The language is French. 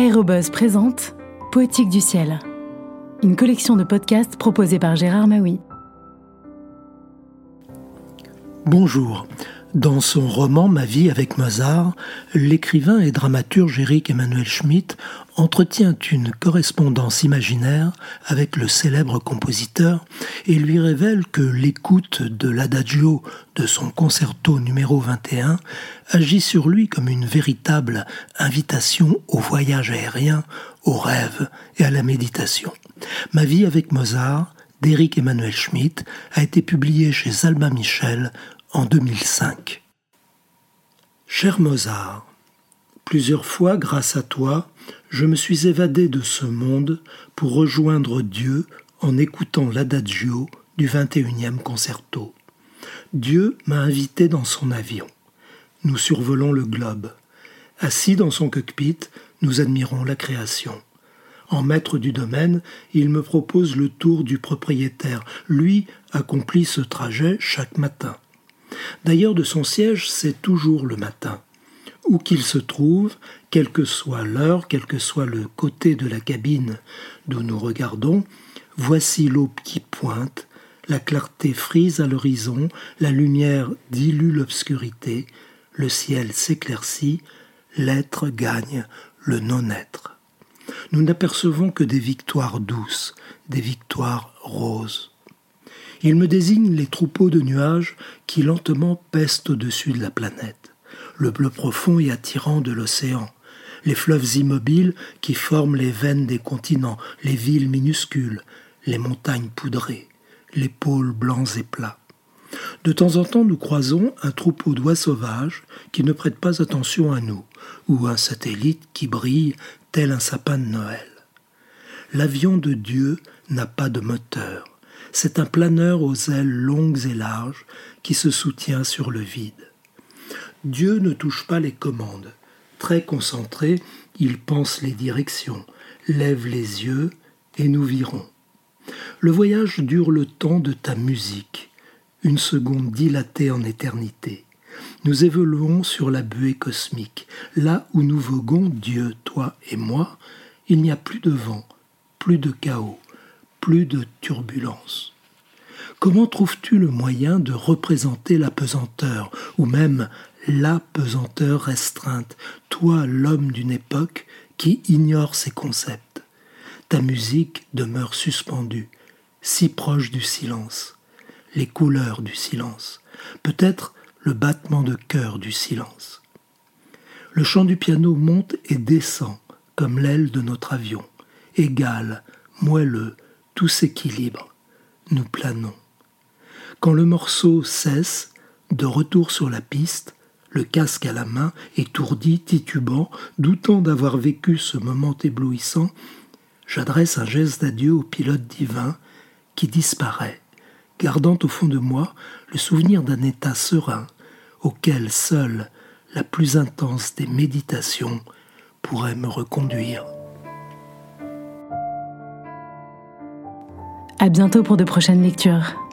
Aérobuzz présente Poétique du ciel, une collection de podcasts proposée par Gérard Maui. Bonjour. Dans son roman Ma vie avec Mozart, l'écrivain et dramaturge Eric Emmanuel Schmitt entretient une correspondance imaginaire avec le célèbre compositeur et lui révèle que l'écoute de l'adagio de son concerto numéro 21 agit sur lui comme une véritable invitation au voyage aérien, au rêve et à la méditation. Ma vie avec Mozart d'Eric Emmanuel Schmitt a été publié chez Alma Michel en 2005. Cher Mozart, plusieurs fois, grâce à toi, je me suis évadé de ce monde pour rejoindre Dieu en écoutant l'adagio du 21e concerto. Dieu m'a invité dans son avion. Nous survolons le globe. Assis dans son cockpit, nous admirons la création. En maître du domaine, il me propose le tour du propriétaire. Lui accomplit ce trajet chaque matin. D'ailleurs, de son siège, c'est toujours le matin. Où qu'il se trouve, quelle que soit l'heure, quel que soit le côté de la cabine d'où nous regardons, voici l'aube qui pointe, la clarté frise à l'horizon, la lumière dilue l'obscurité, le ciel s'éclaircit, l'être gagne le non-être. Nous n'apercevons que des victoires douces, des victoires roses. Il me désigne les troupeaux de nuages qui lentement pestent au-dessus de la planète, le bleu profond et attirant de l'océan, les fleuves immobiles qui forment les veines des continents, les villes minuscules, les montagnes poudrées, les pôles blancs et plats. De temps en temps, nous croisons un troupeau d'oies sauvages qui ne prêtent pas attention à nous, ou un satellite qui brille tel un sapin de Noël. L'avion de Dieu n'a pas de moteur. C'est un planeur aux ailes longues et larges qui se soutient sur le vide. Dieu ne touche pas les commandes. Très concentré, il pense les directions, lève les yeux et nous virons. Le voyage dure le temps de ta musique, une seconde dilatée en éternité. Nous évoluons sur la buée cosmique. Là où nous voguons, Dieu, toi et moi, il n'y a plus de vent, plus de chaos de turbulence. Comment trouves-tu le moyen de représenter la pesanteur, ou même la pesanteur restreinte, toi l'homme d'une époque qui ignore ces concepts? Ta musique demeure suspendue, si proche du silence, les couleurs du silence, peut-être le battement de cœur du silence. Le chant du piano monte et descend comme l'aile de notre avion, égal, moelleux, tout s'équilibre, nous planons. Quand le morceau cesse, de retour sur la piste, le casque à la main, étourdi, titubant, doutant d'avoir vécu ce moment éblouissant, j'adresse un geste d'adieu au pilote divin qui disparaît, gardant au fond de moi le souvenir d'un état serein auquel seule la plus intense des méditations pourrait me reconduire. À bientôt pour de prochaines lectures.